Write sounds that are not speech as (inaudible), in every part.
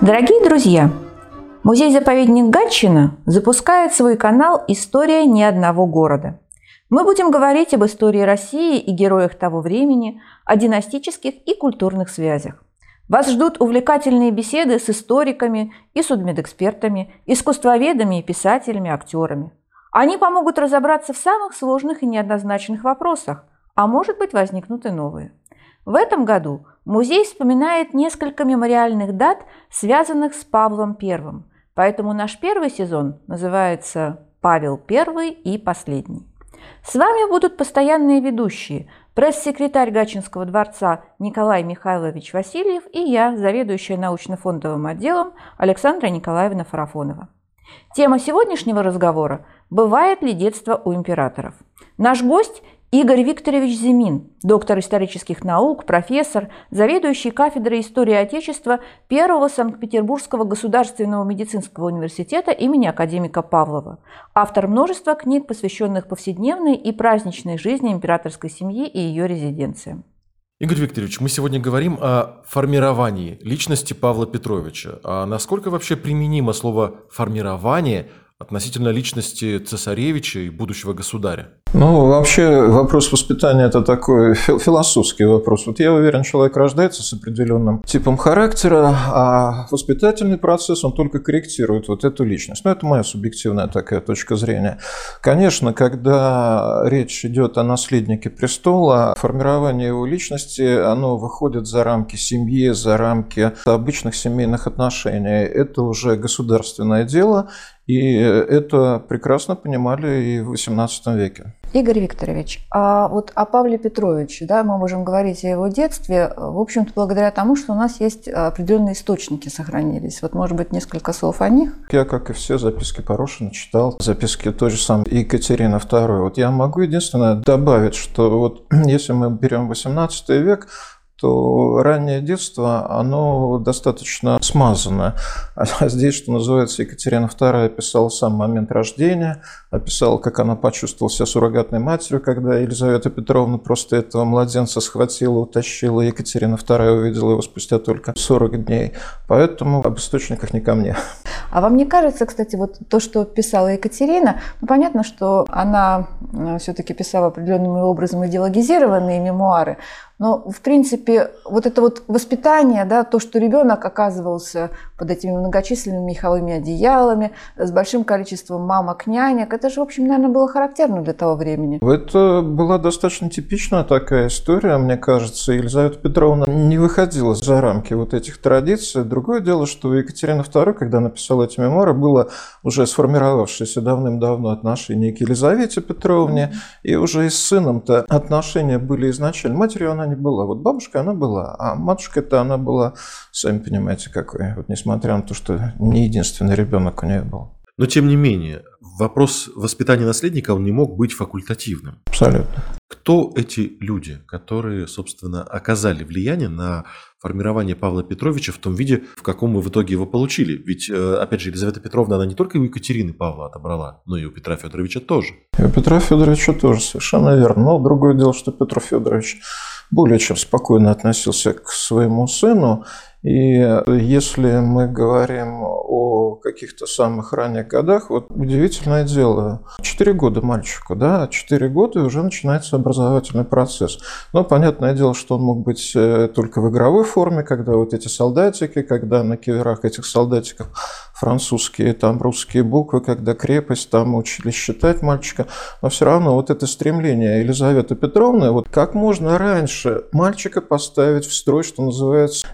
Дорогие друзья, музей-заповедник Гатчина запускает свой канал «История ни одного города». Мы будем говорить об истории России и героях того времени, о династических и культурных связях. Вас ждут увлекательные беседы с историками и судмедэкспертами, искусствоведами и писателями, актерами. Они помогут разобраться в самых сложных и неоднозначных вопросах, а может быть возникнут и новые. В этом году музей вспоминает несколько мемориальных дат, связанных с Павлом I, поэтому наш первый сезон называется «Павел I и последний». С вами будут постоянные ведущие, пресс-секретарь Гачинского дворца Николай Михайлович Васильев и я, заведующая научно-фондовым отделом Александра Николаевна Фарафонова. Тема сегодняшнего разговора – «Бывает ли детство у императоров?». Наш гость Игорь Викторович Зимин, доктор исторических наук, профессор, заведующий кафедрой истории Отечества Первого Санкт-Петербургского государственного медицинского университета имени академика Павлова, автор множества книг, посвященных повседневной и праздничной жизни императорской семьи и ее резиденциям. Игорь Викторович, мы сегодня говорим о формировании личности Павла Петровича. А насколько вообще применимо слово «формирование» относительно личности цесаревича и будущего государя? Ну, вообще вопрос воспитания – это такой философский вопрос. Вот я уверен, человек рождается с определенным типом характера, а воспитательный процесс, он только корректирует вот эту личность. Ну, это моя субъективная такая точка зрения. Конечно, когда речь идет о наследнике престола, формирование его личности, оно выходит за рамки семьи, за рамки обычных семейных отношений. Это уже государственное дело, и это прекрасно понимали и в XVIII веке. Игорь Викторович, а вот о Павле Петровиче, да, мы можем говорить о его детстве, в общем-то, благодаря тому, что у нас есть определенные источники сохранились. Вот, может быть, несколько слов о них? Я, как и все, записки Порошина читал, записки той же самой Екатерины II. Вот я могу единственное добавить, что вот (clears throat) если мы берем XVIII век, то раннее детство, оно достаточно смазано. А здесь, что называется, Екатерина II описала сам момент рождения, описала, как она почувствовала себя суррогатной матерью, когда Елизавета Петровна просто этого младенца схватила, утащила. Екатерина II увидела его спустя только 40 дней. Поэтому об источниках не ко мне. А вам не кажется, кстати, вот то, что писала Екатерина, ну, понятно, что она э, все-таки писала определенным образом идеологизированные мемуары, но, в принципе, вот это вот воспитание, да, то, что ребенок оказывался под этими многочисленными меховыми одеялами, с большим количеством мамок, нянек, это же, в общем, наверное, было характерно для того времени. Это была достаточно типичная такая история, мне кажется. Елизавета Петровна не выходила за рамки вот этих традиций. Другое дело, что Екатерина II, когда написала эти мемуары, было уже сформировавшееся давным-давно отношение к Елизавете Петровне, mm-hmm. и уже и с сыном-то отношения были изначально. Матерью она не была. Вот бабушка она была, а матушка-то она была, сами понимаете, какой. Вот несмотря на то, что не единственный ребенок у нее был. Но тем не менее, вопрос воспитания наследника, он не мог быть факультативным. Абсолютно. Кто эти люди, которые, собственно, оказали влияние на формирование Павла Петровича в том виде, в каком мы в итоге его получили? Ведь, э, опять же, Елизавета Петровна, она не только у Екатерины Павла отобрала, но и у Петра Федоровича тоже. И у Петра Федоровича тоже, совершенно верно. Но другое дело, что Петр Федорович более чем спокойно относился к своему сыну. И если мы говорим о каких-то самых ранних годах, вот удивительное дело, 4 года мальчику, да, 4 года и уже начинается образовательный процесс. Но понятное дело, что он мог быть э, только в игровой форме, когда вот эти солдатики, когда на киверах этих солдатиков французские, там русские буквы, когда крепость, там учили считать мальчика. Но все равно вот это стремление Елизаветы Петровны, вот как можно раньше мальчика поставить в строй, что называется,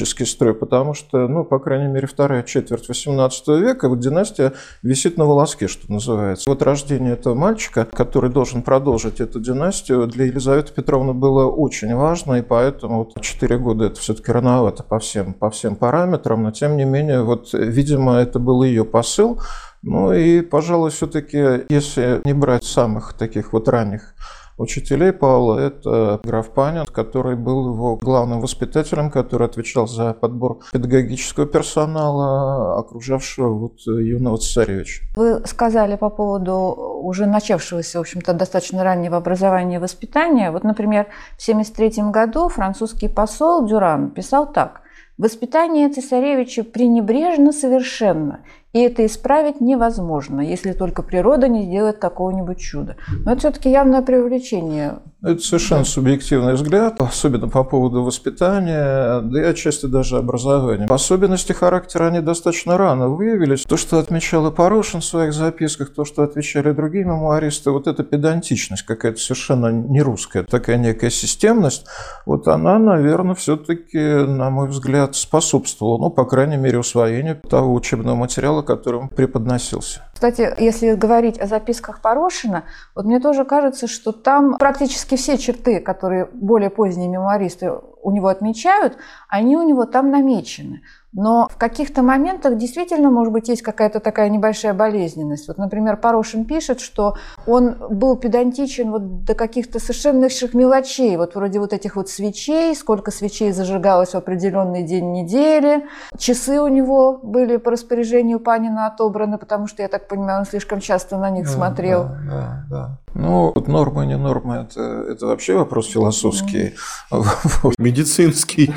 династический строй, потому что, ну, по крайней мере, вторая четверть 18 века, вот династия висит на волоске, что называется. Вот рождение этого мальчика, который должен продолжить эту династию, для Елизаветы Петровны было очень важно, и поэтому вот 4 года это все-таки рановато по всем, по всем параметрам, но тем не менее, вот Видимо, это был ее посыл. Ну и, пожалуй, все-таки, если не брать самых таких вот ранних учителей Павла – это граф Панин, который был его главным воспитателем, который отвечал за подбор педагогического персонала, окружавшего вот юного цесаревича. Вы сказали по поводу уже начавшегося, в общем-то, достаточно раннего образования и воспитания. Вот, например, в 1973 году французский посол Дюран писал так – Воспитание цесаревича пренебрежно совершенно, и это исправить невозможно, если только природа не сделает какого-нибудь чуда. Но это все-таки явное преувеличение. Это совершенно субъективный взгляд, особенно по поводу воспитания, да и отчасти даже образования. Особенности характера, они достаточно рано выявились. То, что отмечал и Порошин в своих записках, то, что отвечали другие мемуаристы, вот эта педантичность какая-то совершенно не русская, такая некая системность, вот она, наверное, все-таки, на мой взгляд, способствовала, ну, по крайней мере, усвоению того учебного материала, материала, которым преподносился. Кстати, если говорить о записках Порошина, вот мне тоже кажется, что там практически все черты, которые более поздние мемуаристы у него отмечают, они у него там намечены. Но в каких-то моментах действительно, может быть, есть какая-то такая небольшая болезненность. Вот, например, Порошин пишет, что он был педантичен вот до каких-то совершеннейших мелочей, вот вроде вот этих вот свечей, сколько свечей зажигалось в определенный день недели. Часы у него были по распоряжению Панина отобраны, потому что, я так понимаю, он слишком часто на них да, смотрел. Да, да, да. Ну, вот нормы, не нормы, это, это вообще вопрос философский. (laughs) Медицинский.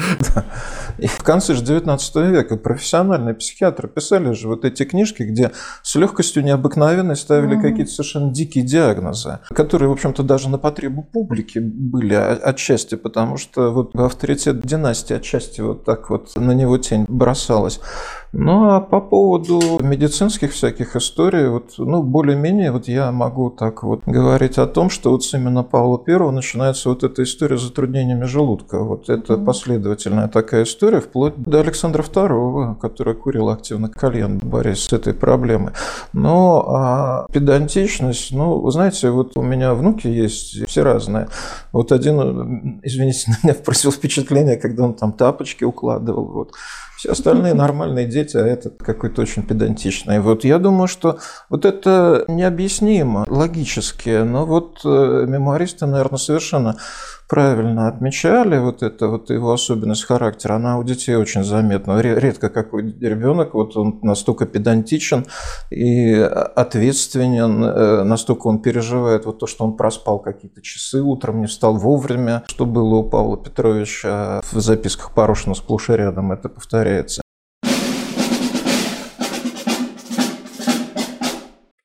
(laughs) В конце же 19 века профессиональные психиатры писали же вот эти книжки, где с легкостью необыкновенной ставили какие-то совершенно дикие диагнозы, которые, в общем-то, даже на потребу публики были отчасти, потому что вот авторитет династии отчасти вот так вот на него тень бросалась. Ну а по поводу медицинских всяких историй, вот, ну, более-менее вот я могу так вот говорить о том, что вот с именно Павла Первого начинается вот эта история с затруднениями желудка. Вот это mm-hmm. последовательная такая история, вплоть до Александра II, который курил активно кальян, борясь с этой проблемой. Но а педантичность, ну, вы знаете, вот у меня внуки есть, все разные. Вот один, извините, (laughs) меня спросил впечатление, когда он там тапочки укладывал, вот. Все остальные нормальные дети, а этот какой-то очень педантичный. Вот я думаю, что вот это необъяснимо логически, но вот э, мемуаристы, наверное, совершенно правильно отмечали, вот это вот его особенность характера, она у детей очень заметна. Редко какой ребенок, вот он настолько педантичен и ответственен, э, настолько он переживает вот то, что он проспал какие-то часы, утром не встал вовремя, что было у Павла Петровича в записках Порошина сплошь и рядом, это повторяется.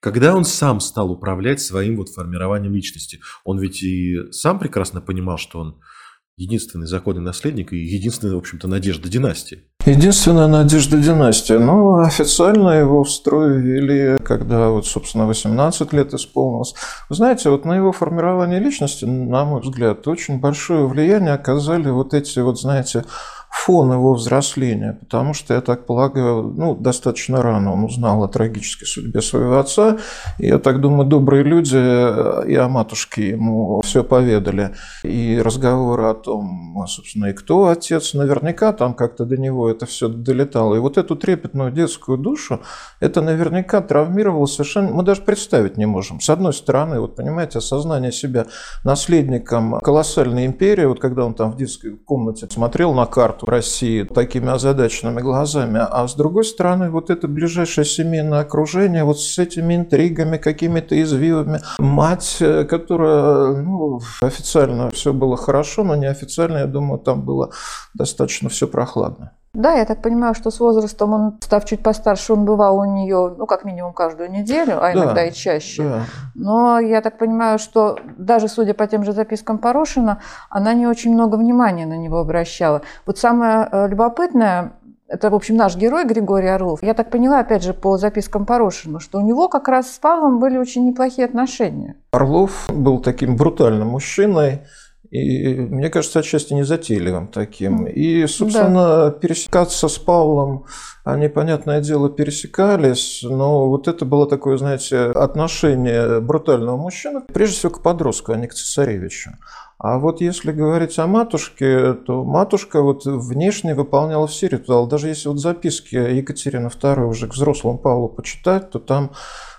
Когда он сам стал управлять своим вот формированием личности, он ведь и сам прекрасно понимал, что он единственный законный наследник и единственная, в общем-то, надежда династии. Единственная надежда династии. Ну, официально его в строй ввели, когда вот, собственно, 18 лет исполнилось. Вы знаете, вот на его формирование личности, на мой взгляд, очень большое влияние оказали вот эти вот, знаете, фон его взросления, потому что, я так полагаю, ну, достаточно рано он узнал о трагической судьбе своего отца, и я так думаю, добрые люди и о матушке ему все поведали, и разговоры о том, собственно, и кто отец, наверняка там как-то до него это все долетало, и вот эту трепетную детскую душу, это наверняка травмировало совершенно, мы даже представить не можем. С одной стороны, вот понимаете, осознание себя наследником колоссальной империи, вот когда он там в детской комнате смотрел на карту, карту России такими озадаченными глазами, а с другой стороны вот это ближайшее семейное окружение вот с этими интригами, какими-то извивами. Мать, э, которая ну, официально все было хорошо, но неофициально, я думаю, там было достаточно все прохладно. Да, я так понимаю, что с возрастом он, став чуть постарше, он бывал у нее, ну, как минимум каждую неделю, а иногда да, и чаще. Да. Но я так понимаю, что даже судя по тем же запискам Порошина, она не очень много внимания на него обращала. Вот самое э, любопытное, это, в общем, наш герой Григорий Орлов. Я так поняла, опять же, по запискам Порошина, что у него как раз с Павлом были очень неплохие отношения. Орлов был таким брутальным мужчиной, и, мне кажется, отчасти незатейливым таким. И, собственно, да. пересекаться с Павлом, они, понятное дело, пересекались, но вот это было такое, знаете, отношение брутального мужчины, прежде всего к подростку, а не к цесаревичу. А вот если говорить о матушке, то матушка вот внешне выполняла все ритуалы. Даже если вот записки Екатерины II уже к взрослому Павлу почитать, то там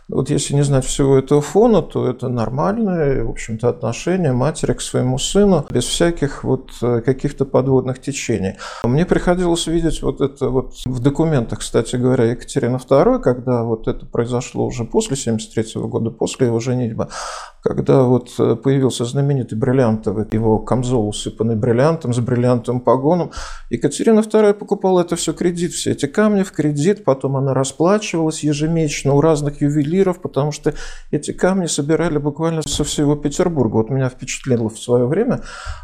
вот если не знать всего этого фона, то это нормальное, в общем-то, отношение матери к своему сыну без всяких вот э, каких-то подводных течений. Мне приходилось видеть вот это вот в документах, кстати говоря, Екатерина II, когда вот это произошло уже после 73 года, после его женитьбы, когда вот э, появился знаменитый бриллиантовый, его камзол усыпанный бриллиантом, с бриллиантовым погоном, Екатерина II покупала это все кредит, все эти камни в кредит, потом она расплачивалась ежемесячно у разных ювелиров, потому что эти камни собирали буквально со всего Петербурга. Вот меня впечатлило в свое время,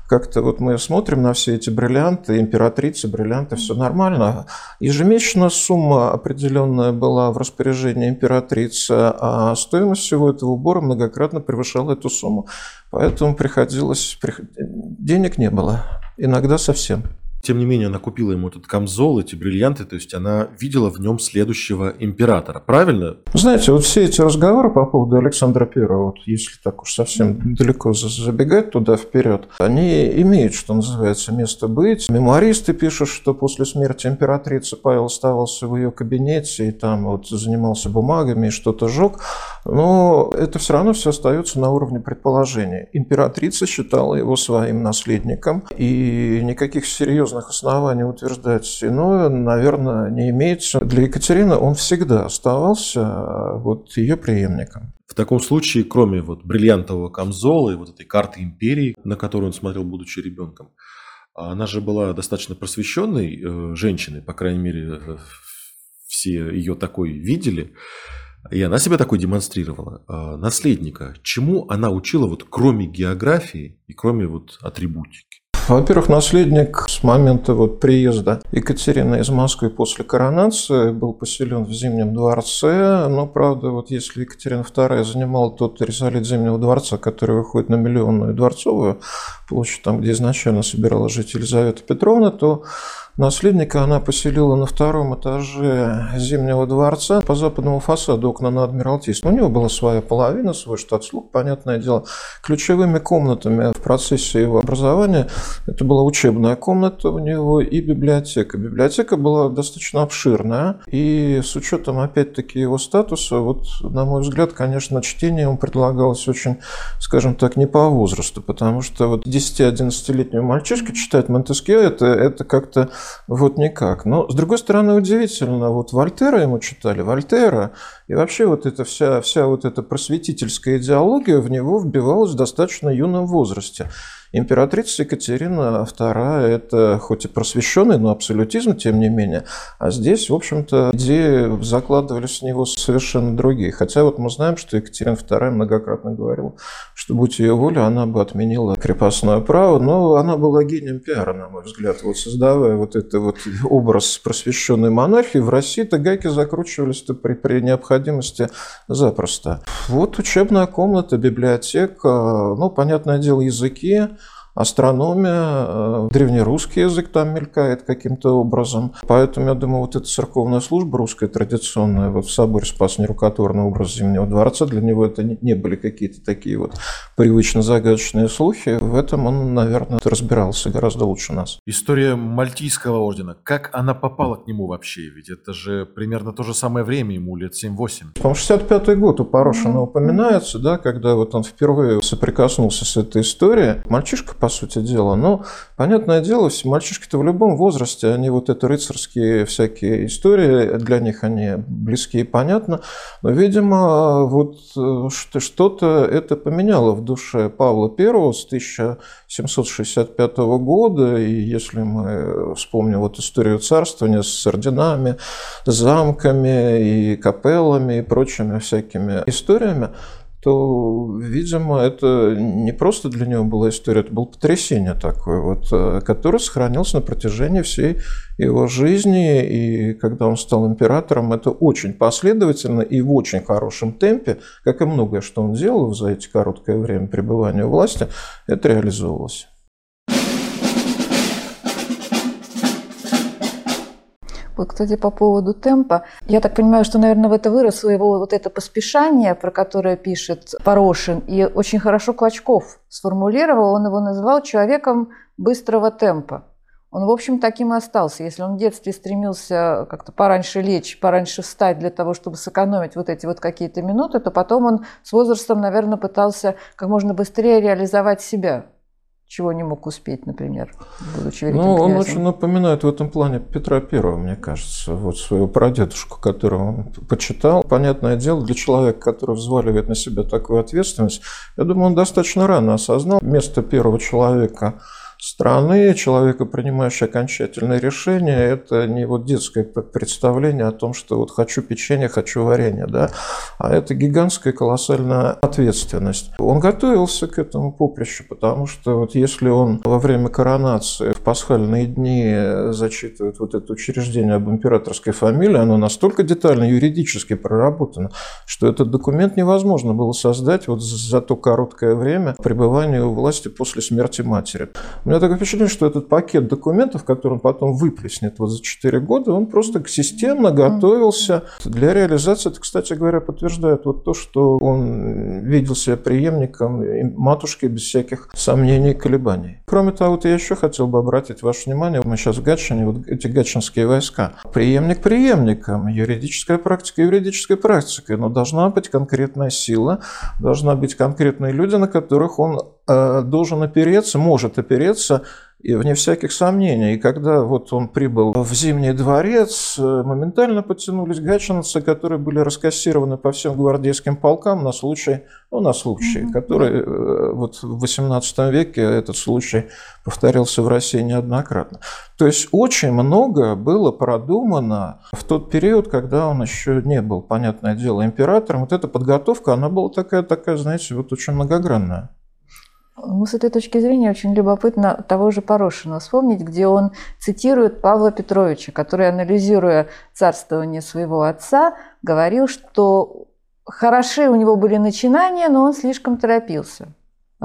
как-то вот мы смотрим на все эти бриллианты, императрицы, бриллианты, все нормально. Ежемесячно сумма определенная была в распоряжении императрицы, а стоимость всего этого убора многократно превышала превышал эту сумму. Поэтому приходилось... Денег не было. Иногда совсем. Тем не менее, она купила ему этот камзол, эти бриллианты, то есть она видела в нем следующего императора, правильно? Знаете, вот все эти разговоры по поводу Александра Первого, вот если так уж совсем далеко забегать туда вперед, они имеют, что называется, место быть. Мемуаристы пишут, что после смерти императрицы Павел оставался в ее кабинете и там вот занимался бумагами и что-то жег, но это все равно все остается на уровне предположения. Императрица считала его своим наследником, и никаких серьезных серьезных оснований утверждать иное, наверное, не имеется. Для Екатерины он всегда оставался а, вот ее преемником. В таком случае, кроме вот бриллиантового камзола и вот этой карты империи, на которую он смотрел, будучи ребенком, она же была достаточно просвещенной э, женщиной, по крайней мере, э, все ее такой видели. И она себя такой демонстрировала. А наследника, чему она учила, вот кроме географии и кроме вот атрибутики? Во-первых, наследник с момента вот приезда Екатерины из Москвы после коронации был поселен в Зимнем дворце. Но, правда, вот если Екатерина II занимала тот ризолит Зимнего дворца, который выходит на Миллионную дворцовую площадь, там, где изначально собиралась жить Елизавета Петровна, то Наследника она поселила на втором этаже Зимнего дворца по западному фасаду окна на Адмиралтействе. У него была своя половина, свой штат слуг, понятное дело. Ключевыми комнатами в процессе его образования это была учебная комната у него и библиотека. Библиотека была достаточно обширная, и с учетом, опять-таки, его статуса, вот, на мой взгляд, конечно, чтение ему предлагалось очень, скажем так, не по возрасту, потому что вот 10-11-летнему мальчишке читать Монтескье это, это как-то вот никак. Но, с другой стороны, удивительно, вот Вольтера ему читали, Вольтера, и вообще вот эта вся, вся вот эта просветительская идеология в него вбивалась в достаточно юном возрасте. Императрица Екатерина II – это хоть и просвещенный, но абсолютизм, тем не менее. А здесь, в общем-то, идеи закладывались в него совершенно другие. Хотя вот мы знаем, что Екатерина II многократно говорила, что будь ее воля, она бы отменила крепостное право, но она была гением пиара, на мой взгляд. Вот создавая вот этот вот образ просвещенной монархии, в России-то гайки закручивались-то при, при необходимости запросто. Вот учебная комната, библиотека, ну, понятное дело, языки, астрономия, э, древнерусский язык там мелькает каким-то образом. Поэтому, я думаю, вот эта церковная служба русская традиционная, вот в соборе спас нерукотворный образ Зимнего дворца, для него это не были какие-то такие вот привычно загадочные слухи. В этом он, наверное, разбирался гораздо лучше нас. История Мальтийского ордена. Как она попала к нему вообще? Ведь это же примерно то же самое время, ему лет 7-8. По-моему, 65-й год у Порошина упоминается, да, когда вот он впервые соприкоснулся с этой историей. Мальчишка по сути дела. Но, понятное дело, мальчишки-то в любом возрасте, они вот это рыцарские всякие истории, для них они близкие и понятно. Но, видимо, вот э, что-то это поменяло в душе Павла I с 1765 года. И если мы вспомним вот историю царствования с орденами, замками и капеллами и прочими всякими историями, то, видимо, это не просто для него была история, это было потрясение такое, вот, э, которое сохранилось на протяжении всей его жизни. И когда он стал императором, это очень последовательно и в очень хорошем темпе, как и многое, что он делал за эти короткое время пребывания у власти, это реализовывалось. Кстати, по поводу темпа. Я так понимаю, что, наверное, в это выросло его вот это поспешание, про которое пишет Порошин, и очень хорошо Клочков сформулировал, он его называл человеком быстрого темпа. он, в общем, таким и остался. Если он в детстве стремился как-то пораньше лечь, пораньше встать для того, чтобы сэкономить вот эти вот какие-то минуты, то потом он с возрастом, наверное, пытался как можно быстрее реализовать себя чего не мог успеть, например, будучи великим Ну, он князем. очень напоминает в этом плане Петра Первого, мне кажется, вот своего прадедушку, которого он почитал. Понятное дело, для человека, который взваливает на себя такую ответственность, я думаю, он достаточно рано осознал место первого человека – страны, человека, принимающего окончательное решение, это не вот детское представление о том, что вот хочу печенье, хочу варенье, да, а это гигантская колоссальная ответственность. Он готовился к этому поприщу, потому что вот если он во время коронации в пасхальные дни зачитывает вот это учреждение об императорской фамилии, оно настолько детально юридически проработано, что этот документ невозможно было создать вот за то короткое время пребывания у власти после смерти матери. У меня такое впечатление, что этот пакет документов, который он потом выплеснет вот за 4 года, он просто системно готовился для реализации. Это, кстати говоря, подтверждает вот то, что он видел себя преемником матушки без всяких сомнений и колебаний. Кроме того, вот я еще хотел бы обратить ваше внимание, мы сейчас в Гатчине, вот эти гатчинские войска. Преемник преемником, юридическая практика юридической практикой, но должна быть конкретная сила, должна быть конкретные люди, на которых он должен опереться, может опереться и вне всяких сомнений. И когда вот он прибыл в Зимний дворец, э, моментально подтянулись гатчинцы, которые были раскассированы по всем гвардейским полкам на случай, ну, на случай, mm-hmm. который э, вот в XVIII веке этот случай повторился в России неоднократно. То есть очень много было продумано в тот период, когда он еще не был, понятное дело, императором. Вот эта подготовка, она была такая, такая, знаете, вот очень многогранная. Ну, с этой точки зрения очень любопытно того же Порошина вспомнить, где он цитирует Павла Петровича, который, анализируя царствование своего отца, говорил, что хороши у него были начинания, но он слишком торопился.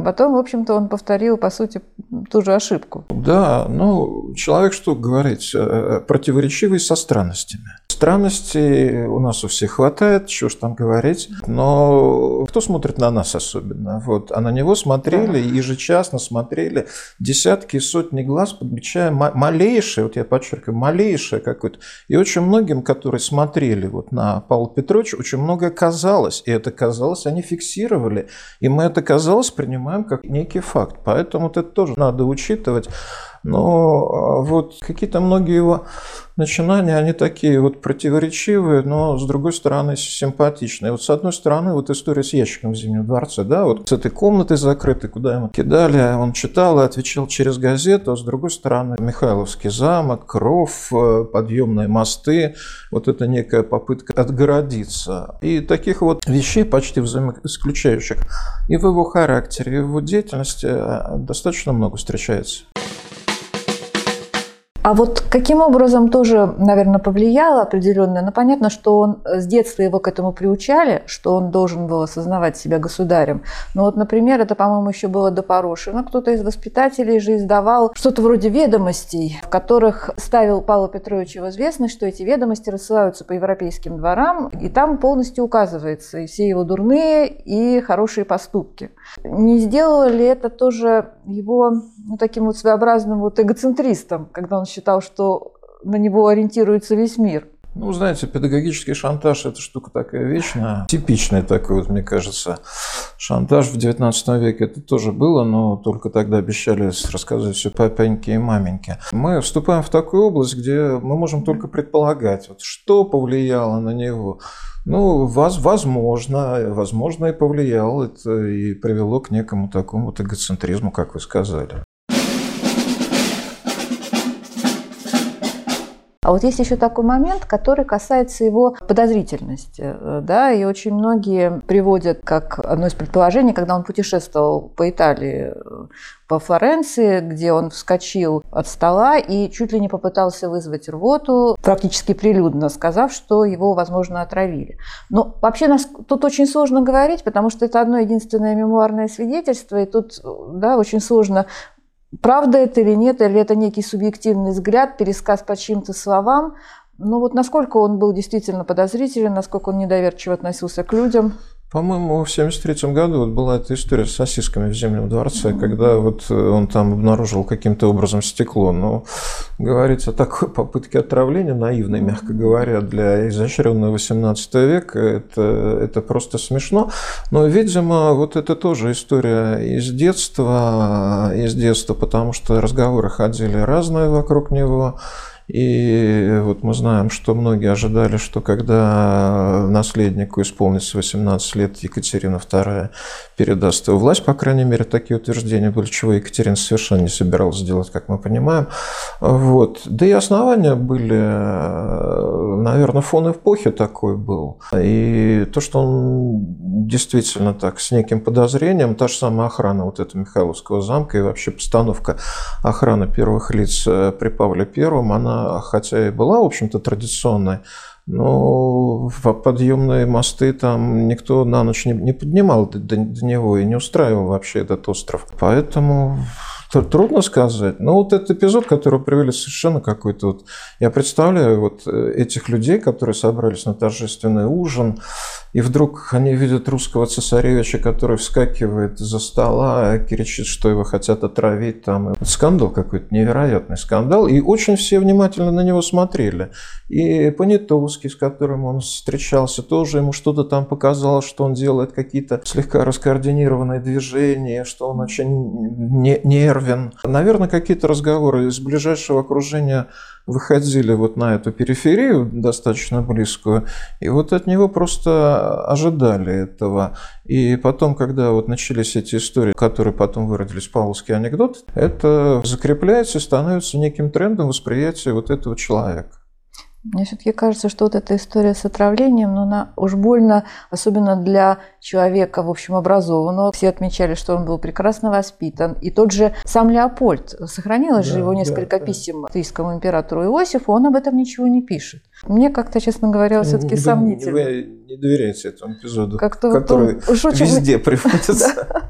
А потом, в общем-то, он повторил, по сути, ту же ошибку. Да, ну, человек, что говорить, э, противоречивый со странностями. Странностей у нас у всех хватает, что ж там говорить. Но кто смотрит на нас особенно? Вот. А на него смотрели, ежечасно смотрели десятки, сотни глаз, подмечая малейшее, вот я подчеркиваю, малейшее какое-то. И очень многим, которые смотрели вот на Павла Петровича, очень многое казалось. И это казалось, они фиксировали. И мы это казалось принимаем как некий факт. Поэтому вот это тоже надо учитывать. Но а, вот какие-то многие его начинания, они такие вот противоречивые, но с другой стороны симпатичные. Вот с одной стороны, вот история с ящиком в Зимнем дворце, да, вот с этой комнатой закрытой, куда ему кидали, он читал и отвечал через газету, а с другой стороны Михайловский замок, кров, э, подъемные мосты, вот это некая попытка отгородиться. И таких вот вещей почти взаимоисключающих и в его характере, и в его деятельности э, достаточно много встречается. А вот каким образом тоже, наверное, повлияло определенно? Ну, понятно, что он с детства его к этому приучали, что он должен был осознавать себя государем. Но вот, например, это, по-моему, еще было до Порошина. Кто-то из воспитателей же издавал что-то вроде ведомостей, в которых ставил Павла Петровича в известность, что эти ведомости рассылаются по европейским дворам, и там полностью указывается и все его дурные и хорошие поступки. Не сделало ли это тоже его ну, таким вот своеобразным вот эгоцентристом, когда он считал, что на него ориентируется весь мир? Ну, знаете, педагогический шантаж – это штука такая вечная, типичный такой, вот, мне кажется, шантаж в XIX веке. Это тоже было, но только тогда обещали рассказывать все папеньке и маменьке. Мы вступаем в такую область, где мы можем только предполагать, вот, что повлияло на него. Ну, возможно, возможно и повлияло это и привело к некому такому вот эгоцентризму, как вы сказали. А вот есть еще такой момент, который касается его подозрительности. Э, да, и очень многие приводят как одно из предположений, когда он путешествовал по Италии, э, по Флоренции, где он вскочил от стола и чуть ли не попытался вызвать рвоту, практически прилюдно сказав, что его, возможно, отравили. Но вообще нас тут очень сложно говорить, потому что это одно единственное мемуарное свидетельство, и тут да, очень сложно Правда это или нет, или это некий субъективный взгляд, пересказ по чьим-то словам. Ну вот насколько он был действительно подозрителен, насколько он недоверчиво относился к людям? По-моему, в 73 году вот была эта история с сосисками в Зимнем дворце, когда вот э, он там обнаружил каким-то образом стекло. Но говорить о такой (laughs) попытке отравления, наивной, мягко говоря, для изощренного 18 века, это, это просто смешно. Но, видимо, вот это тоже история из детства, из детства, потому что разговоры ходили разные вокруг него. И вот мы знаем, что многие ожидали, что когда наследнику исполнится 18 лет, Екатерина II передаст его власть, по крайней мере, такие утверждения были, чего Екатерина совершенно не собиралась сделать, как мы понимаем. Вот. Да и основания были, наверное, фон эпохи такой был. И то, что он действительно так с неким подозрением, та же самая охрана вот этого Михайловского замка и вообще постановка охраны первых лиц при Павле Первом, она хотя и была, в общем-то, традиционной, но подъемные мосты там никто на ночь не, не поднимал до, до него и не устраивал вообще этот остров. Поэтому Трудно сказать. Но вот этот эпизод, который привели совершенно какой-то вот... Я представляю вот э, этих людей, которые собрались на торжественный ужин, и вдруг они видят русского цесаревича, который вскакивает за стола, кричит, что его хотят отравить. Там. Скандал какой-то, невероятный скандал. И очень все внимательно на него смотрели. И Понятовский, с которым он встречался, тоже ему что-то там показалось, что он делает какие-то слегка раскоординированные движения, что он очень нервен. Наверное, какие-то разговоры из ближайшего окружения выходили вот на эту периферию достаточно близкую, и вот от него просто ожидали этого. И потом, когда вот начались эти истории, которые потом выродились в павловский анекдот, это закрепляется и становится неким трендом восприятия вот этого человека. Мне все-таки кажется, что вот эта история с отравлением, ну, она уж больно, особенно для человека, в общем, образованного. Все отмечали, что он был прекрасно воспитан. И тот же сам Леопольд, сохранилось да, же его несколько да, писем австрийскому императору Иосифу, он об этом ничего не пишет. Мне как-то, честно говоря, все-таки сомнительно. Вы не доверяете этому эпизоду, как-то который вот он, очень... везде (laughs) (laughs) приводится.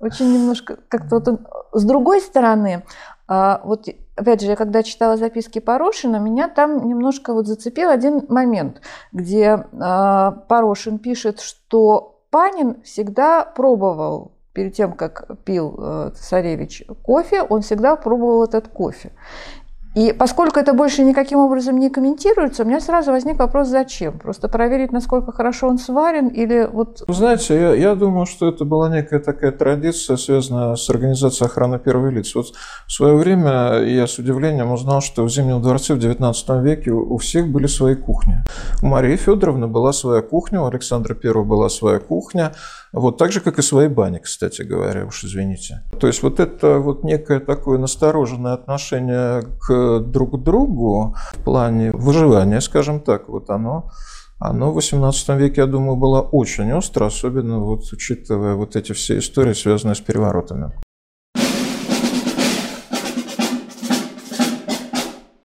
Очень немножко как-то вот он... С другой стороны, а, вот опять же, я когда читала записки Порошина, меня там немножко вот зацепил один момент, где э, Порошин пишет, что Панин всегда пробовал перед тем, как пил э, царевич кофе, он всегда пробовал этот кофе. И поскольку это больше никаким образом не комментируется, у меня сразу возник вопрос, зачем? Просто проверить, насколько хорошо он сварен или вот... Вы знаете, я, я думаю, что это была некая такая традиция, связанная с организацией охраны первых лиц. Вот в свое время я с удивлением узнал, что в Зимнем дворце в XIX веке у всех были свои кухни. У Марии Федоровны была своя кухня, у Александра I была своя кухня, вот, так же, как и свои бани, кстати говоря, уж извините. То есть вот это вот некое такое настороженное отношение к друг другу в плане выживания, скажем так, вот оно оно в XVIII веке, я думаю, было очень остро, особенно вот учитывая вот эти все истории, связанные с переворотами.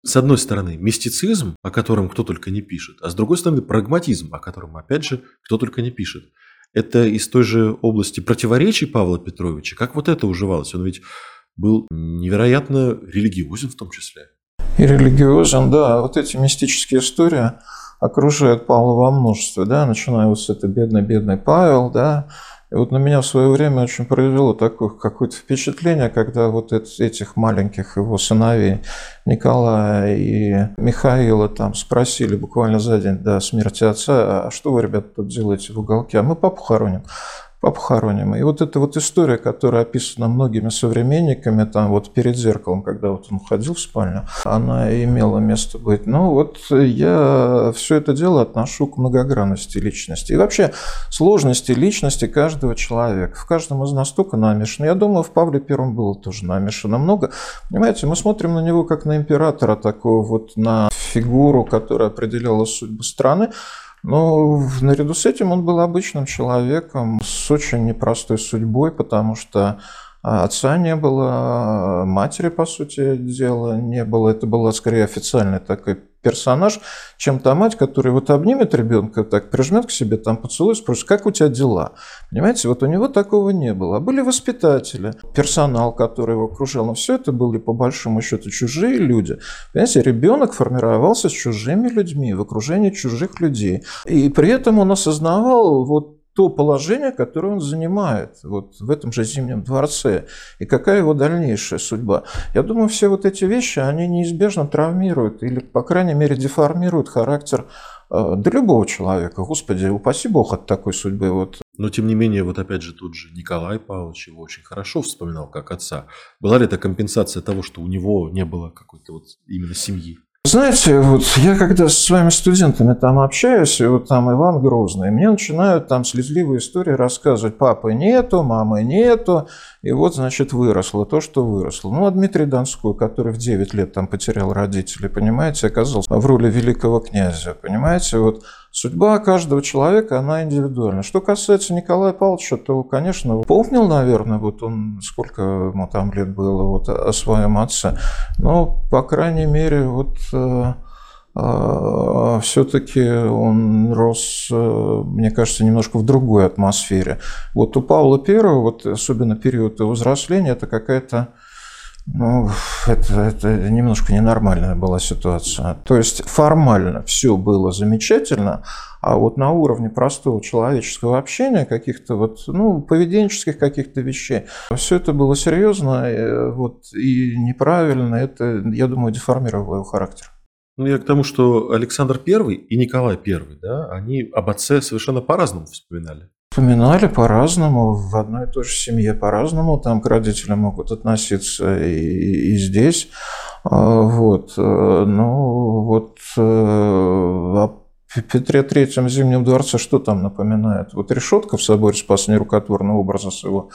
С одной стороны, мистицизм, о котором кто только не пишет, а с другой стороны, прагматизм, о котором, опять же, кто только не пишет это из той же области противоречий Павла Петровича. Как вот это уживалось? Он ведь был невероятно религиозен в том числе. И религиозен, да. Вот эти мистические истории окружают Павла во множестве, да, начиная вот с этой бедный-бедный Павел, да, и вот на меня в свое время очень произвело такое какое-то впечатление, когда вот этих маленьких его сыновей Николая и Михаила там спросили буквально за день до смерти отца, а что вы, ребята, тут делаете в уголке? А мы папу хороним похороним. И вот эта вот история, которая описана многими современниками, там вот перед зеркалом, когда вот он уходил в спальню, она имела место быть. Но вот я все это дело отношу к многогранности личности. И вообще сложности личности каждого человека. В каждом из нас только намешано. Я думаю, в Павле Первом было тоже намешано много. Понимаете, мы смотрим на него как на императора, такого вот на фигуру, которая определяла судьбу страны. Но наряду с этим он был обычным человеком с очень непростой судьбой, потому что отца не было, матери, по сути дела, не было. Это была скорее официальный такой персонаж, чем та мать, которая вот обнимет ребенка, так прижмет к себе, там поцелует, спросит, как у тебя дела? Понимаете, вот у него такого не было. А были воспитатели, персонал, который его окружал. Но все это были по большому счету чужие люди. Понимаете, ребенок формировался с чужими людьми, в окружении чужих людей. И при этом он осознавал вот то положение, которое он занимает вот в этом же Зимнем дворце, и какая его дальнейшая судьба. Я думаю, все вот эти вещи, они неизбежно травмируют или, по крайней мере, деформируют характер э, да любого человека. Господи, упаси Бог от такой судьбы. Вот. Но, тем не менее, вот опять же, тут же Николай Павлович его очень хорошо вспоминал как отца. Была ли это компенсация того, что у него не было какой-то вот именно семьи? Знаете, вот я когда с своими студентами там общаюсь, и вот там Иван Грозный, мне начинают там слезливые истории рассказывать, папы нету, мамы нету, и вот, значит, выросло то, что выросло. Ну, а Дмитрий Донской, который в 9 лет там потерял родителей, понимаете, оказался в роли великого князя, понимаете, вот Судьба каждого человека, она индивидуальна. Что касается Николая Павловича, то, конечно, помнил, наверное, вот он, сколько ему там лет было, вот о своем отце. Но, по крайней мере, вот э, э, все-таки он рос, э, мне кажется, немножко в другой атмосфере. Вот у Павла Первого, вот особенно период его взросления, это какая-то ну, это, это немножко ненормальная была ситуация. То есть формально все было замечательно, а вот на уровне простого человеческого общения, каких-то вот, ну, поведенческих каких-то вещей, все это было серьезно э, вот, и неправильно. Это, я думаю, деформировало его характер. Ну, я к тому, что Александр I и Николай I, да, они об отце совершенно по-разному вспоминали. Вспоминали по-разному, в одной и той же семье по-разному, там к родителям могут относиться и, и здесь. А, вот. Э, ну, вот э, о Петре Третьем Зимнем дворце что там напоминает? Вот решетка в соборе спас нерукотворного образа своего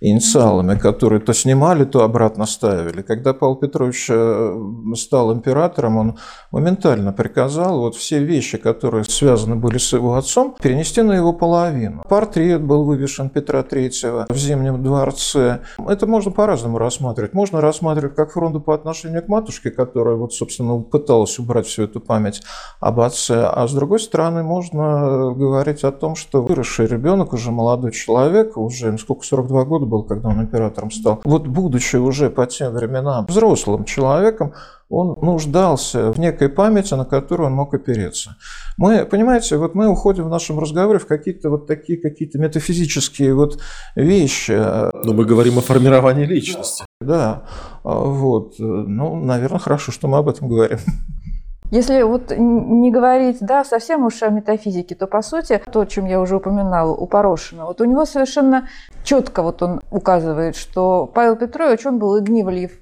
инициалами, которые то снимали, то обратно ставили. Когда Павел Петрович э, стал императором, он моментально приказал вот все вещи, которые связаны были с его отцом, перенести на его половину. Портрет был вывешен Петра Третьего в Зимнем дворце. Это можно по-разному рассматривать. Можно рассматривать как фронту по отношению к матушке, которая, вот, собственно, пыталась убрать всю эту память об отце. А с другой стороны, можно говорить о том, что выросший ребенок, уже молодой человек, уже сколько, 42 года был, когда он императором стал. Вот будучи уже по тем временам взрослым человеком, он нуждался в некой памяти, на которую он мог опереться. Мы, понимаете, вот мы уходим в нашем разговоре в какие-то вот такие какие-то метафизические вот вещи. Но мы говорим о формировании личности. Да, вот. Ну, наверное, хорошо, что мы об этом говорим. Если вот не говорить, да, совсем уж о метафизике, то по сути, то, о чем я уже упоминала, у Порошина, вот у него совершенно четко вот он указывает, что Павел Петрович, он был игнивлив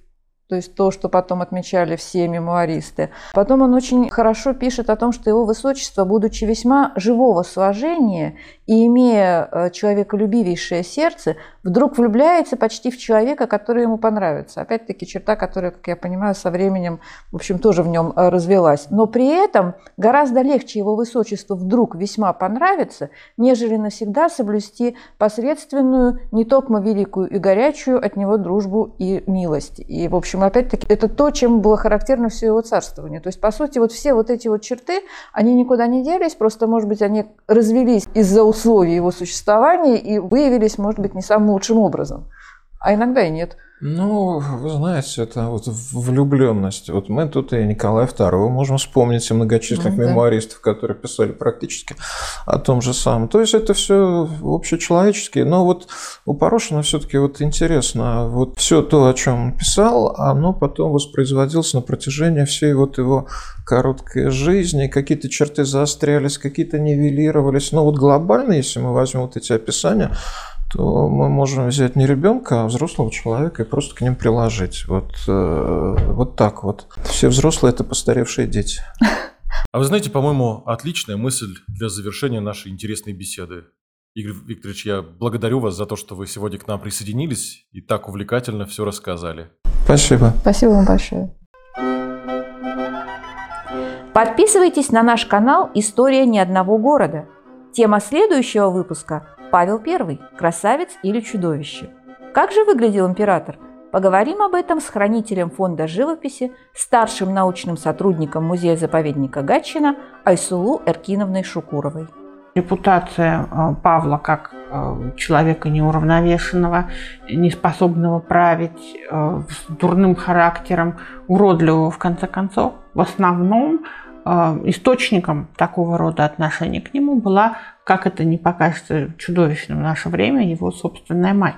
то есть то, что потом отмечали все мемуаристы. Потом он очень хорошо пишет о том, что его высочество, будучи весьма живого сложения и имея э, человеколюбивейшее сердце, вдруг влюбляется почти в человека, который ему понравится. Опять-таки черта, которая, как я понимаю, со временем, в общем, тоже в нем э, развелась. Но при этом гораздо легче его высочеству вдруг весьма понравиться, нежели навсегда соблюсти посредственную, не только великую и горячую от него дружбу и милость. И, в общем, опять-таки, это то, чем было характерно все его царствование. То есть, по сути, вот все вот эти вот черты, они никуда не делись, просто, может быть, они развелись из-за условий его существования и выявились, может быть, не самым лучшим образом. А иногда и нет. Ну, вы знаете, это вот влюбленность. Вот мы тут и Николай II можем вспомнить и многочисленных ну, да. мемуаристов, которые писали практически о том же самом. То есть это все общечеловеческие. Но вот у Порошина все-таки вот интересно, вот все то, о чем он писал, оно потом воспроизводилось на протяжении всей вот его короткой жизни. Какие-то черты заострялись, какие-то нивелировались. Но вот глобально, если мы возьмем вот эти описания, то мы можем взять не ребенка, а взрослого человека и просто к ним приложить. Вот, э, вот так вот. Все взрослые – это постаревшие дети. А вы знаете, по-моему, отличная мысль для завершения нашей интересной беседы. Игорь Викторович, я благодарю вас за то, что вы сегодня к нам присоединились и так увлекательно все рассказали. Спасибо. Спасибо вам большое. Подписывайтесь на наш канал «История ни одного города». Тема следующего выпуска Павел I. Красавец или чудовище. Как же выглядел император? Поговорим об этом с хранителем фонда живописи, старшим научным сотрудником музея-заповедника Гатчина Айсулу Эркиновной Шукуровой. Репутация э, Павла как э, человека неуравновешенного, неспособного править, э, с дурным характером, уродливого в конце концов, в основном источником такого рода отношений к нему была, как это не покажется чудовищным в наше время, его собственная мать.